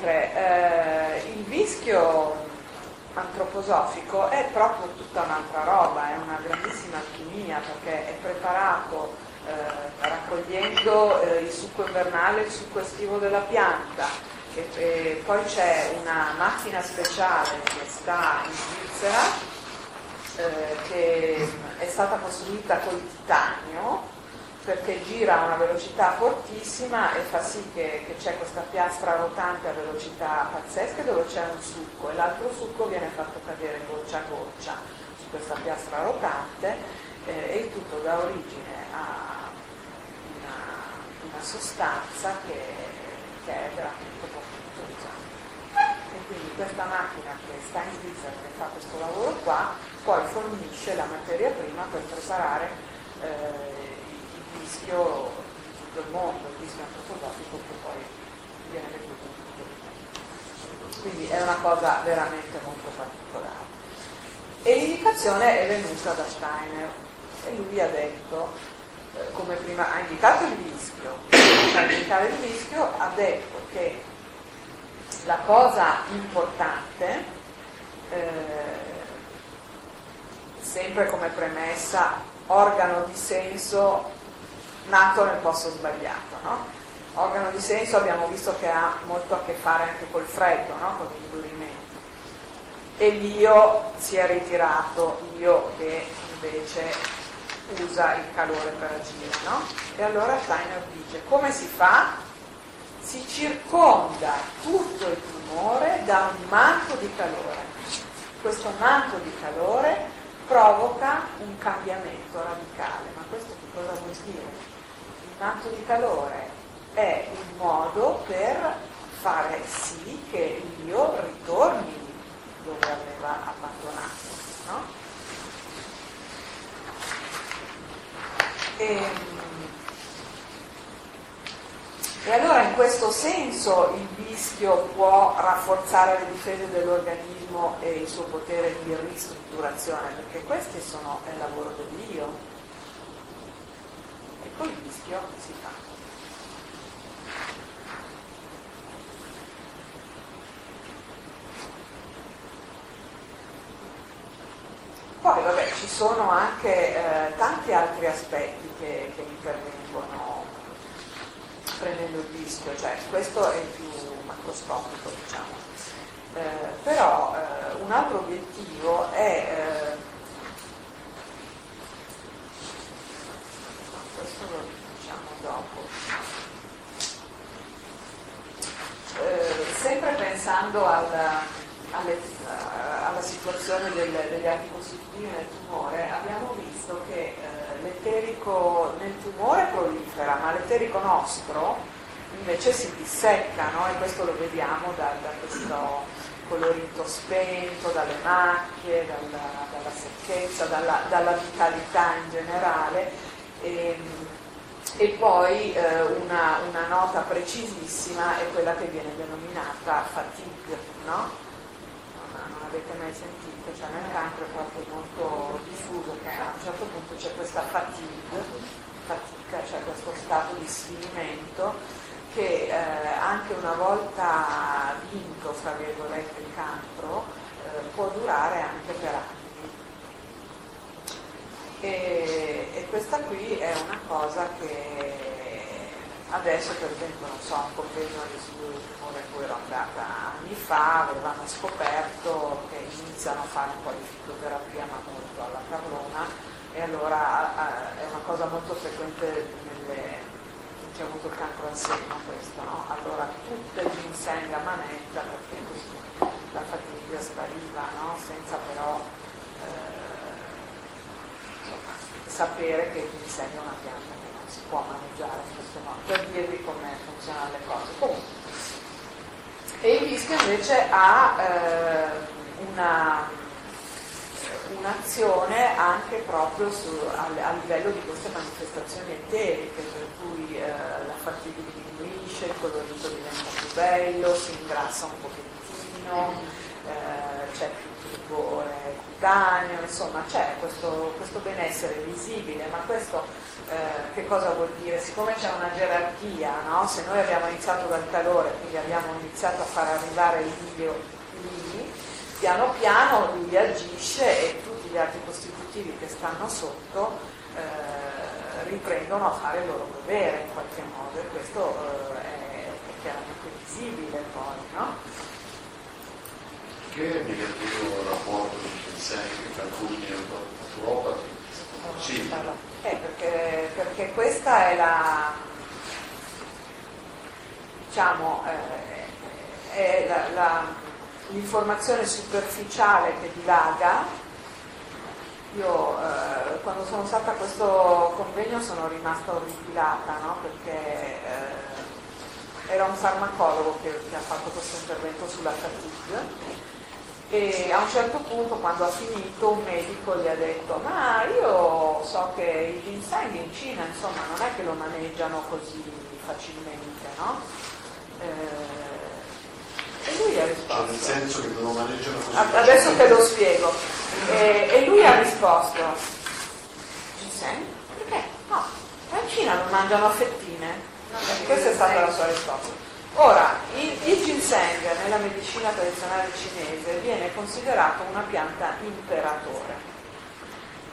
Mentre eh, il vischio antroposofico è proprio tutta un'altra roba, è una grandissima alchimia perché è preparato eh, raccogliendo eh, il succo invernale, il succo estivo della pianta, e, e poi c'è una macchina speciale che sta in Svizzera eh, che è stata costruita col titanio perché gira a una velocità fortissima e fa sì che, che, c'è questa piastra rotante a velocità pazzesche dove c'è un succo e l'altro succo viene fatto cadere goccia a goccia su questa piastra rotante eh, e il tutto dà origine a una, una sostanza che, che, è veramente portosa. E quindi questa macchina che sta in Svizzera che fa questo lavoro qua poi fornisce la materia prima per preparare eh, rischio di tutto il mondo, il rischio antroposofico che poi viene venduto in tutto il mondo. Quindi è una cosa veramente molto particolare. E l'indicazione è venuta da Steiner e lui ha detto, eh, come prima ha indicato il rischio, per indicare il rischio ha detto che la cosa importante, eh, sempre come premessa, organo di senso nato nel posto sbagliato. No? Organo di senso abbiamo visto che ha molto a che fare anche col freddo, no? con l'indurimento. E l'io si è ritirato, io che invece usa il calore per agire. No? E allora Steiner dice come si fa? Si circonda tutto il tumore da un manto di calore. Questo manto di calore provoca un cambiamento radicale. Ma questo che cosa vuol dire? Manto di calore è un modo per fare sì che l'io ritorni dove aveva abbandonato. No? E, ehm, e allora in questo senso il vischio può rafforzare le difese dell'organismo e il suo potere di ristrutturazione, perché questi sono il lavoro dell'io rischio si fa. Poi vabbè, ci sono anche eh, tanti altri aspetti che, che, intervengono prendendo il rischio, cioè questo è il più macroscopico diciamo. Eh, però eh, un altro obiettivo è eh, questo lo diciamo dopo. Eh, sempre pensando alla, alle, alla situazione del, degli atti costitutivi nel tumore, abbiamo visto che eh, l'eterico nel tumore prolifera, ma l'eterico nostro invece si dissecca, no? e questo lo vediamo da, da questo colorito spento, dalle macchie, dalla, dalla secchezza, dalla, dalla vitalità in generale e, ehm, e poi eh, una, una, nota precisissima è quella che viene denominata fatigue, no? Non, non avete mai sentito, cioè nel cancro è proprio molto diffuso che a un certo punto c'è questa fatigue, fatica, cioè questo stato di sfinimento che eh, anche una volta vinto, fra virgolette, il cancro, eh, può durare anche per anni. E, e, questa qui è una cosa che adesso per esempio non so, un convegno di tumore in cui ero andata anni fa, avevano scoperto che iniziano a fare un po' di fitoterapia ma molto alla carlona e allora è una cosa molto frequente nelle c'è avuto il cancro al seno questo, no? Allora tutte il ginseng a manetta perché così la fatica spariva, no? Senza però sapere che ginseng è una pianta che non si può maneggiare in questo modo, per dirvi come funzionano le cose. Comunque. E il rischio invece ha eh, una, un'azione anche proprio su, a, a, livello di queste manifestazioni eteriche, per cui eh, la fatica diminuisce, il colorito diventa più bello, si ingrassa un pochettino, cutaneo, insomma c'è questo, questo benessere visibile, ma questo eh, che cosa vuol dire? Siccome c'è una gerarchia, no? se noi abbiamo iniziato dal calore, quindi abbiamo iniziato a far arrivare l'ilio lì, piano piano lui agisce e tutti gli altri costitutivi che stanno sotto eh, riprendono a fare il loro dovere in qualche modo e questo eh, è, è chiaramente visibile poi. No? Che è negativo il rapporto di Ginseng per alcuni naturopati? Sì. Eh, perché, perché, questa è la diciamo eh, è la, la, l'informazione superficiale che dilaga. Io eh, quando sono stata a questo convegno sono rimasta orripilata no? perché eh, era un farmacologo che, che ha fatto questo intervento sulla fatigue e a un certo punto quando ha finito un medico gli ha detto ma io so che il ginseng in Cina insomma non è che lo maneggiano così facilmente no? Eh, e lui ha risposto cioè nel senso che non lo maneggiano così adesso te lo spiego e, e lui ha risposto ginseng? perché? no, in Cina non mangiano a fettine questa è stata la sua risposta Ora, il, il, ginseng nella medicina tradizionale cinese viene considerato una pianta imperatore.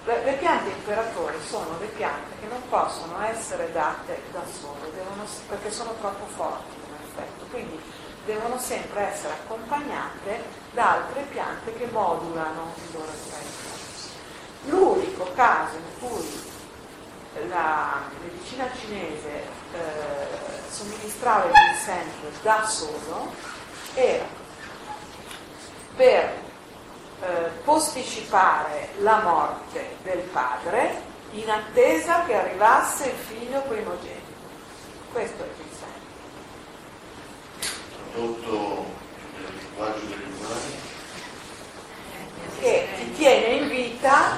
Le, le, piante imperatori sono le piante che non possono essere date da sole, devono, perché sono troppo forti come effetto, quindi devono sempre essere accompagnate da altre piante che modulano il loro effetto. L'unico caso in cui la medicina cinese eh, somministrava il ginseng da solo era per eh, posticipare la morte del padre in attesa che arrivasse il figlio primogenito. Questo è il ginseng. Tradotto nel linguaggio degli umani. Che ti tiene in vita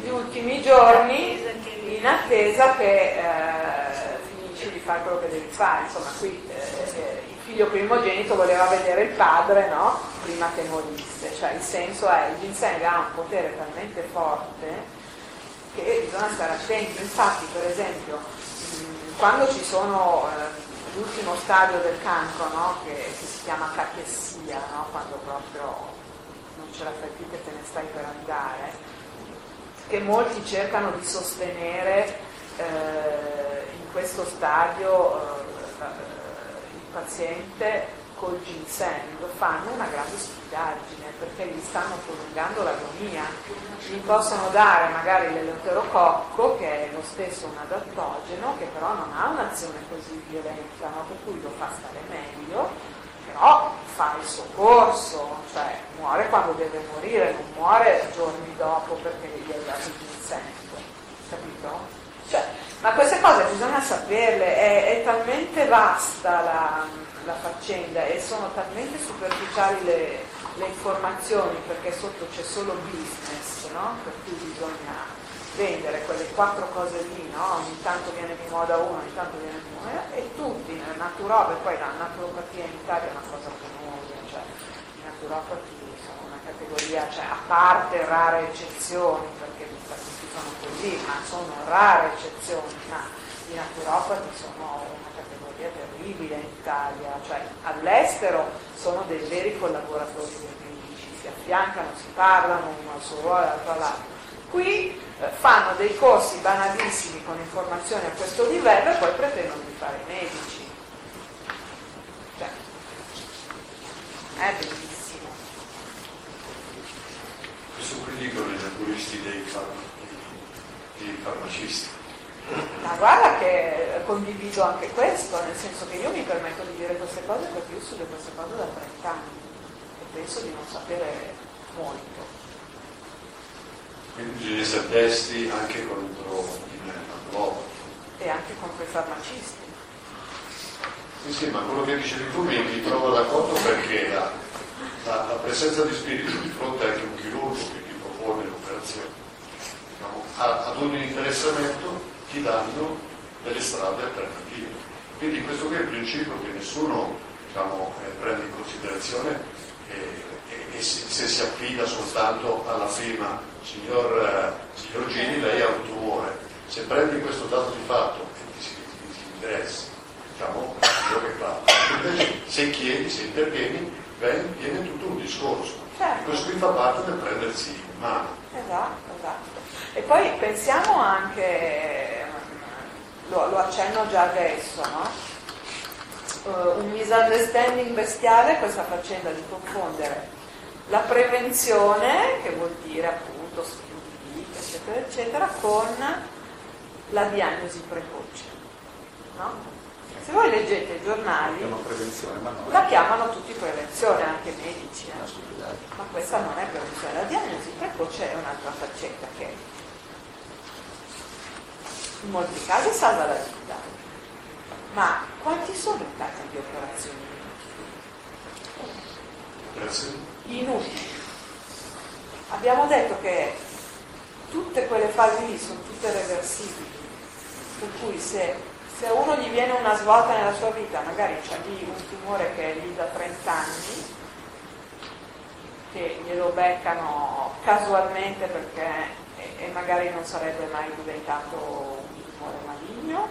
gli ultimi giorni in attesa che eh, fare quello che devi fare. Insomma, qui eh, il figlio primogenito voleva vedere il padre no? prima che morisse. Cioè il senso è il ginseng ha un potere talmente forte che bisogna stare attenti. Infatti, per esempio, mh, quando ci sono eh, l'ultimo stadio del cancro, no? che, che, si chiama cachessia, no? quando proprio non ce la fai più che te ne stai per andare, che molti cercano di sostenere eh, in questo stadio eh, il paziente col ginseng fanno una grande stupidaggine perché gli stanno prolungando l'agonia gli possono dare magari l'eleuterococco che è lo stesso un adattogeno che però non ha un'azione così violenta no? per cui lo fa stare meglio però fa il suo corso, cioè muore quando deve morire, non muore giorni dopo perché gli è dato il ginseng, capito? Cioè, ma queste cose bisogna saperle, è, è talmente vasta la, la, faccenda e sono talmente superficiali le, le, informazioni perché sotto c'è solo business, no? Per cui bisogna vendere quelle quattro cose lì, no? ogni tanto viene di moda uno, ogni tanto viene di moda e tutti naturope, poi la naturopatia in Italia è una cosa i naturopati sono una categoria, cioè a parte rare eccezioni, perché tutti sono così, ma sono rare eccezioni, ma i naturopati sono una categoria terribile in Italia, cioè all'estero sono dei veri collaboratori dei medici, si affiancano, si parlano uno al suo ruolo, l'altro all'altro. Qui eh, fanno dei corsi banalissimi con informazioni a questo livello e poi pretendono di fare i medici. Cioè, è bellissimo. Questo qui dicono i naturisti dei, dei farmacisti. Ma guarda che condivido anche questo, nel senso che io mi permetto di dire queste cose perché io studio queste cose da 30 anni e penso di non sapere molto. Quindi bisogna essere testi anche contro il lavoro. E anche contro i farmacisti. Sì, sì, ma quello che dicevi tu mi, mi trovo d'accordo perché la, la, la, presenza di spirito di fronte anche a un chirurgo che ti propone l'operazione, diciamo, ad ogni interessamento ti danno delle strade alternative. Quindi questo qui è il principio che nessuno diciamo, eh, prende in considerazione e, e, e se si affida soltanto alla firma, signor, eh, signor Gini, lei ha un tumore. Se prendi questo dato di fatto e ti, ti, interessa, diciamo, quello che fa. Invece, se chiedi, se intervieni, viene tutto un discorso. Certo. Questo qui fa parte del prendersi in mano. Esatto, esatto. E poi pensiamo anche, lo, lo accenno già adesso, no? Uh, un misunderstanding bestiale questa faccenda di confondere la prevenzione, che vuol dire appunto studi, eccetera, eccetera, con la diagnosi precoce. No? Se voi leggete i giornali, la chiamano tutti prevenzione, anche medici. Eh? Ma questa non è prevenzione, la diagnosi precoce è un'altra faccetta che in molti casi salva la vita. Ma quanti sono i casi di operazioni inutili? Inutili. Abbiamo detto che tutte quelle fasi lì sono tutte reversibili, per cui se se uno gli viene una svolta nella sua vita, magari c'è lì un tumore che è lì da 30 anni, che glielo beccano casualmente perché e, magari non sarebbe mai diventato un tumore maligno,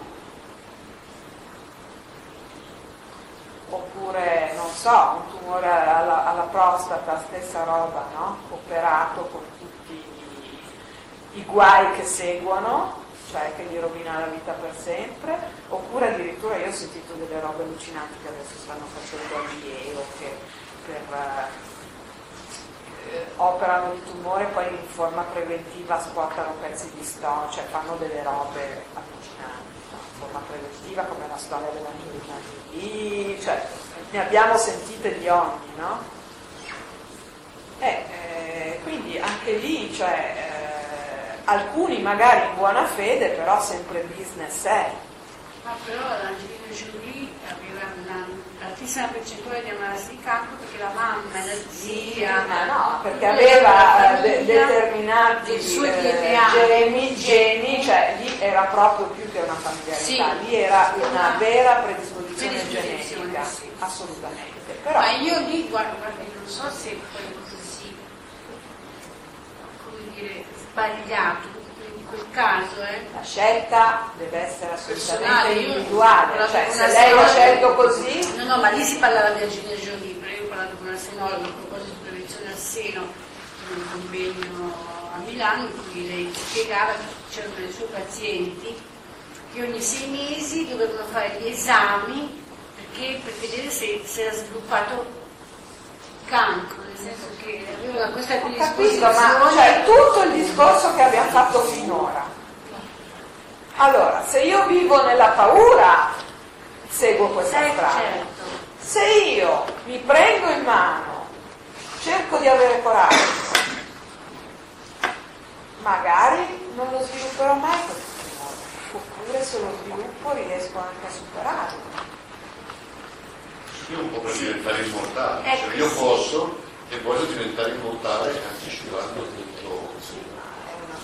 oppure non so, un tumore alla, alla prostata, stessa roba, no? operato con tutti i, guai che seguono, cioè che gli rovina la vita per sempre, oppure addirittura io ho sentito delle robe allucinanti che adesso stanno facendo a Lieo, che per, operano il tumore e poi in forma preventiva squattano pezzi di stomaco, cioè fanno delle robe allucinanti, in forma preventiva come la storia dell'Angelina lì, cioè ne abbiamo sentite di ogni, no? Eh, eh, quindi anche lì, cioè, eh, alcuni magari in buona fede, però sempre business è. Ma però l'Angelina aveva un'altissima percentuale di analisi di campo perché la mamma la zia. ma no, perché aveva de- determinati eh, geni, geni, cioè lì era proprio più che una familiarità, sì. lì era una vera predisposizione, predisposizione genetica, sì. assolutamente. Però, ma io lì, guarda, guarda, non so se poi così, come dire, sbagliato quel caso. Eh. La scelta deve essere assolutamente individuale, cioè se lei ha scelto così... No, no, ma lì si parlava di Agina Jolie, però io ho parlato con una senologa a proposito di prevenzione al seno in un convegno a Milano in cui lei spiegava che c'erano dei suoi pazienti che ogni sei mesi dovevano fare gli esami perché, per vedere se, si era sviluppato cancro, nel senso che aveva questa predisposizione. ma cioè, tutto il discorso che abbiamo fatto finora. Allora, se io vivo nella paura, seguo questa eh, strada. Certo. Se io mi prendo in mano, cerco di avere coraggio, magari non lo svilupperò mai questo oppure se lo sviluppo riesco anche a superarlo io un po' per diventare immortale, ecco, cioè io posso e voglio diventare immortale anticipando tutto.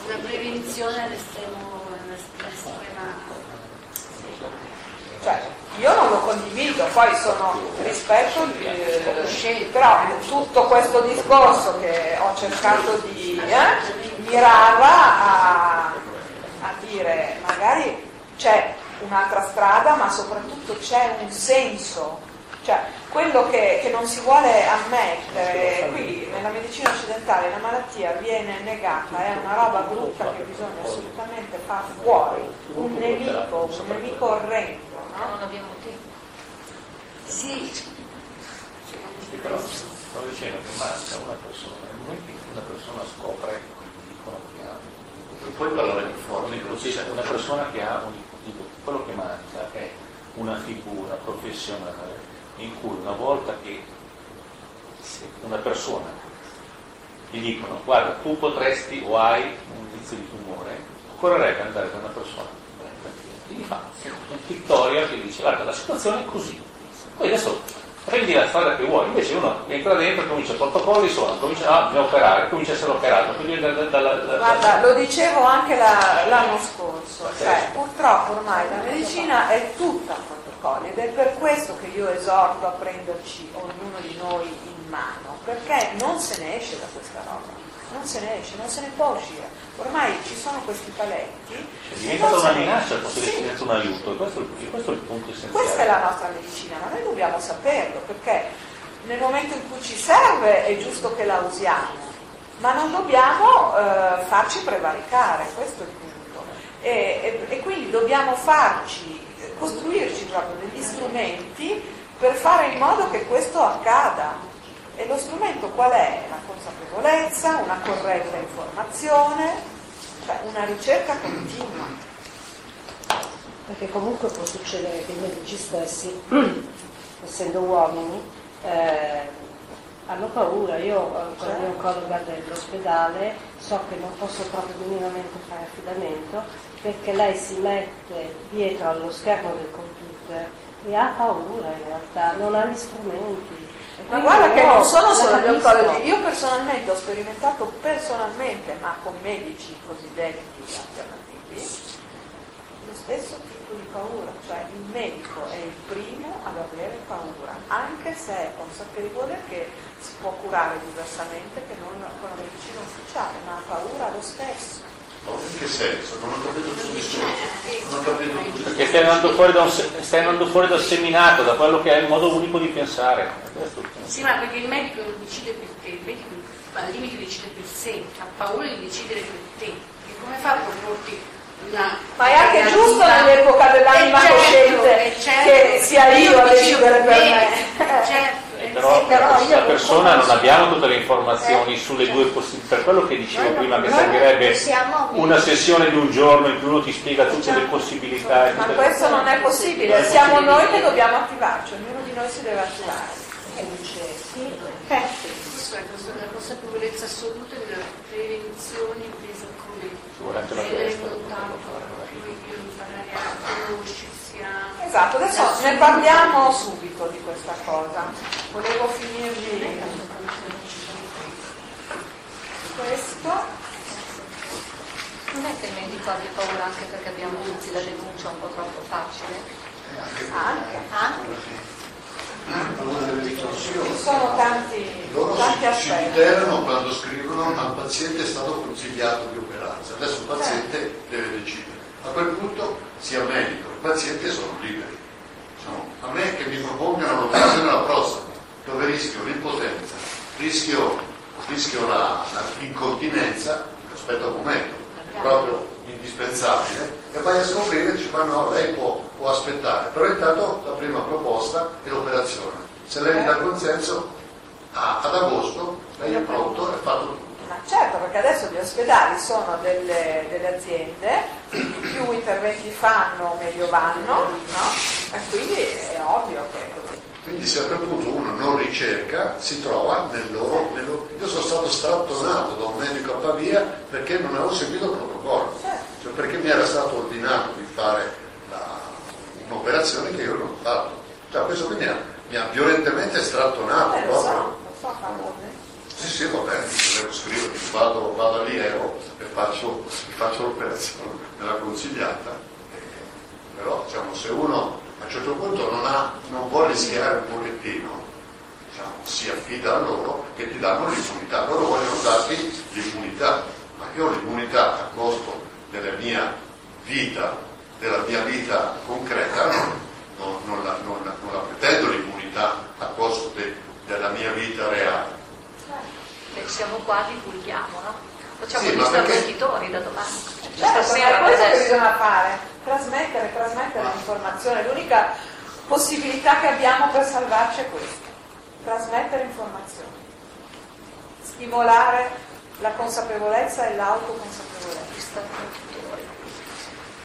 Una prevenzione all'estremo, all'estrema. Cioè, io non lo condivido, poi sono rispetto, eh, però tutto questo discorso che ho cercato di eh, mirava a, a dire magari c'è un'altra strada, ma soprattutto c'è un senso cioè, quello che, che, non si vuole ammettere, qui nella medicina occidentale la malattia viene negata, è una roba brutta che bisogna assolutamente far fuori, un nemico, un nemico orrendo. No? Non abbiamo tempo. Sì. Però sto dicendo che manca una persona, nel momento in cui una persona scopre, dicono che ha un puoi parlare di forme, una persona che ha un quello che manca è una figura professionale in cui una volta che una persona gli dicono guarda tu potresti o hai un indizio di tumore, occorrerebbe andare da una persona che gli fa un pictorial che dice guarda la situazione è così, poi adesso prendi la strada che vuoi, invece uno entra dentro, comincia protocolli sono, comincia a ah, operare, comincia a essere operato. Quindi da, da, da, Guarda, lo dicevo anche la, l'anno scorso, cioè, purtroppo ormai la medicina è tutta protocolli ed è per questo che io esorto a prenderci ognuno di noi in mano, perché non se ne esce da questa roba, non se ne esce, non se ne può uscire. Ormai ci sono questi paletti. È diventata una minaccia, posso sì. diventare un aiuto, questo, questo è il punto essenziale. Questa è la nostra medicina, ma noi dobbiamo saperlo, perché nel momento in cui ci serve è giusto che la usiamo, ma non dobbiamo eh, farci prevaricare, questo è il punto. E, e, e quindi dobbiamo farci, costruirci proprio degli strumenti per fare in modo che questo accada. E lo strumento qual è? La consapevolezza, una corretta informazione, cioè una ricerca continua. Perché comunque può succedere che i medici stessi, essendo uomini, eh, hanno paura. Io eh, con la mia oncologa dell'ospedale so che non posso proprio minimamente fare affidamento perché lei si mette dietro allo schermo del computer e ha paura in realtà, non ha gli strumenti. Ma guarda che non sono solo gli oncologi, io personalmente ho sperimentato personalmente, ma con medici cosiddetti alternativi, lo stesso tipo di paura, cioè il medico è il primo ad avere paura, anche se è consapevole che si può curare diversamente che non con la medicina ufficiale, ma ha paura lo stesso. in che senso? Non ho capito il discorso. Perché stai andando, fuori da un, stai andando fuori dal seminato, da quello che è il modo unico di pensare. Sì, ma perché il medico non decide per te, il medico al limite decide per sé, ha paura di decidere per te. E come fa a proporti una... Ma è anche giusto nell'epoca dell'anima certo, cosciente certo, che sia io a decidere per me. Certo però, sì, però questa persona non abbiamo tutte le informazioni eh, sulle due possibilità, per quello che dicevo no, prima che servirebbe una sessione di un giorno in cui uno ti spiega tutte le possibilità. Ma questo non è possibile, siamo noi che dobbiamo attivarci, ognuno di noi si deve attivare. E dice eh. la consapevolezza assoluta della prevenzione intesa come a conoscersi Esatto, adesso ne parliamo subito di questa cosa. Volevo finirvi questo. Non è che il medico abbia paura anche perché abbiamo tutti la denuncia un po' troppo facile? Anche. Anche. Ci sono tanti, Loro tanti si, aspetti. si tutelano quando scrivono al paziente è stato consigliato di operarsi. Adesso il paziente certo. deve decidere. A quel punto sia medico, il paziente sono liberi. Diciamo, a me che mi propongano l'operazione alla prostata, dove rischio l'impotenza, rischio, rischio la, la incontinenza, aspetta un momento, è proprio indispensabile, e vai a scoprire, dici ma no, lei può, può aspettare, però intanto la prima proposta è l'operazione. Se lei mi dà consenso, ad agosto lei è pronto, è fatto tutto. Ma certo, perché adesso gli ospedali sono delle, delle aziende, più interventi fanno meglio vanno, no? E quindi è ovvio che è così. Quindi se a quel punto uno non ricerca, si trova nel loro. Io sono stato strattonato da un medico a Pavia perché non avevo seguito il protocollo, perché mi era stato ordinato di fare la... un'operazione che io non ho fatto. Cioè, questo mi ha, mi ha violentemente strattonato eh, proprio. so, so, sì, sì, va bene, devo scrivere, vado, vado all'Iero e faccio, faccio l'operazione, me l'ha consigliata. Eh, però diciamo, se uno a un certo punto non, ha, non vuole rischiare un pochettino, diciamo, si affida a loro che ti danno l'immunità. Loro vogliono darti l'immunità, ma io ho l'immunità a costo della mia vita, della mia vita concreta, non, non, non, la, non la, la, pretendo l'immunità a costo de, della mia vita reale. Beh, siamo qua, divulghiamo, no? Facciamo sì, gli stravolgitori da domani. Certo, Stasera, è questo che bisogna fare, trasmettere, trasmettere l'informazione. L'unica possibilità che abbiamo per salvarci è questa, trasmettere informazioni, stimolare la consapevolezza e l'autoconsapevolezza. por.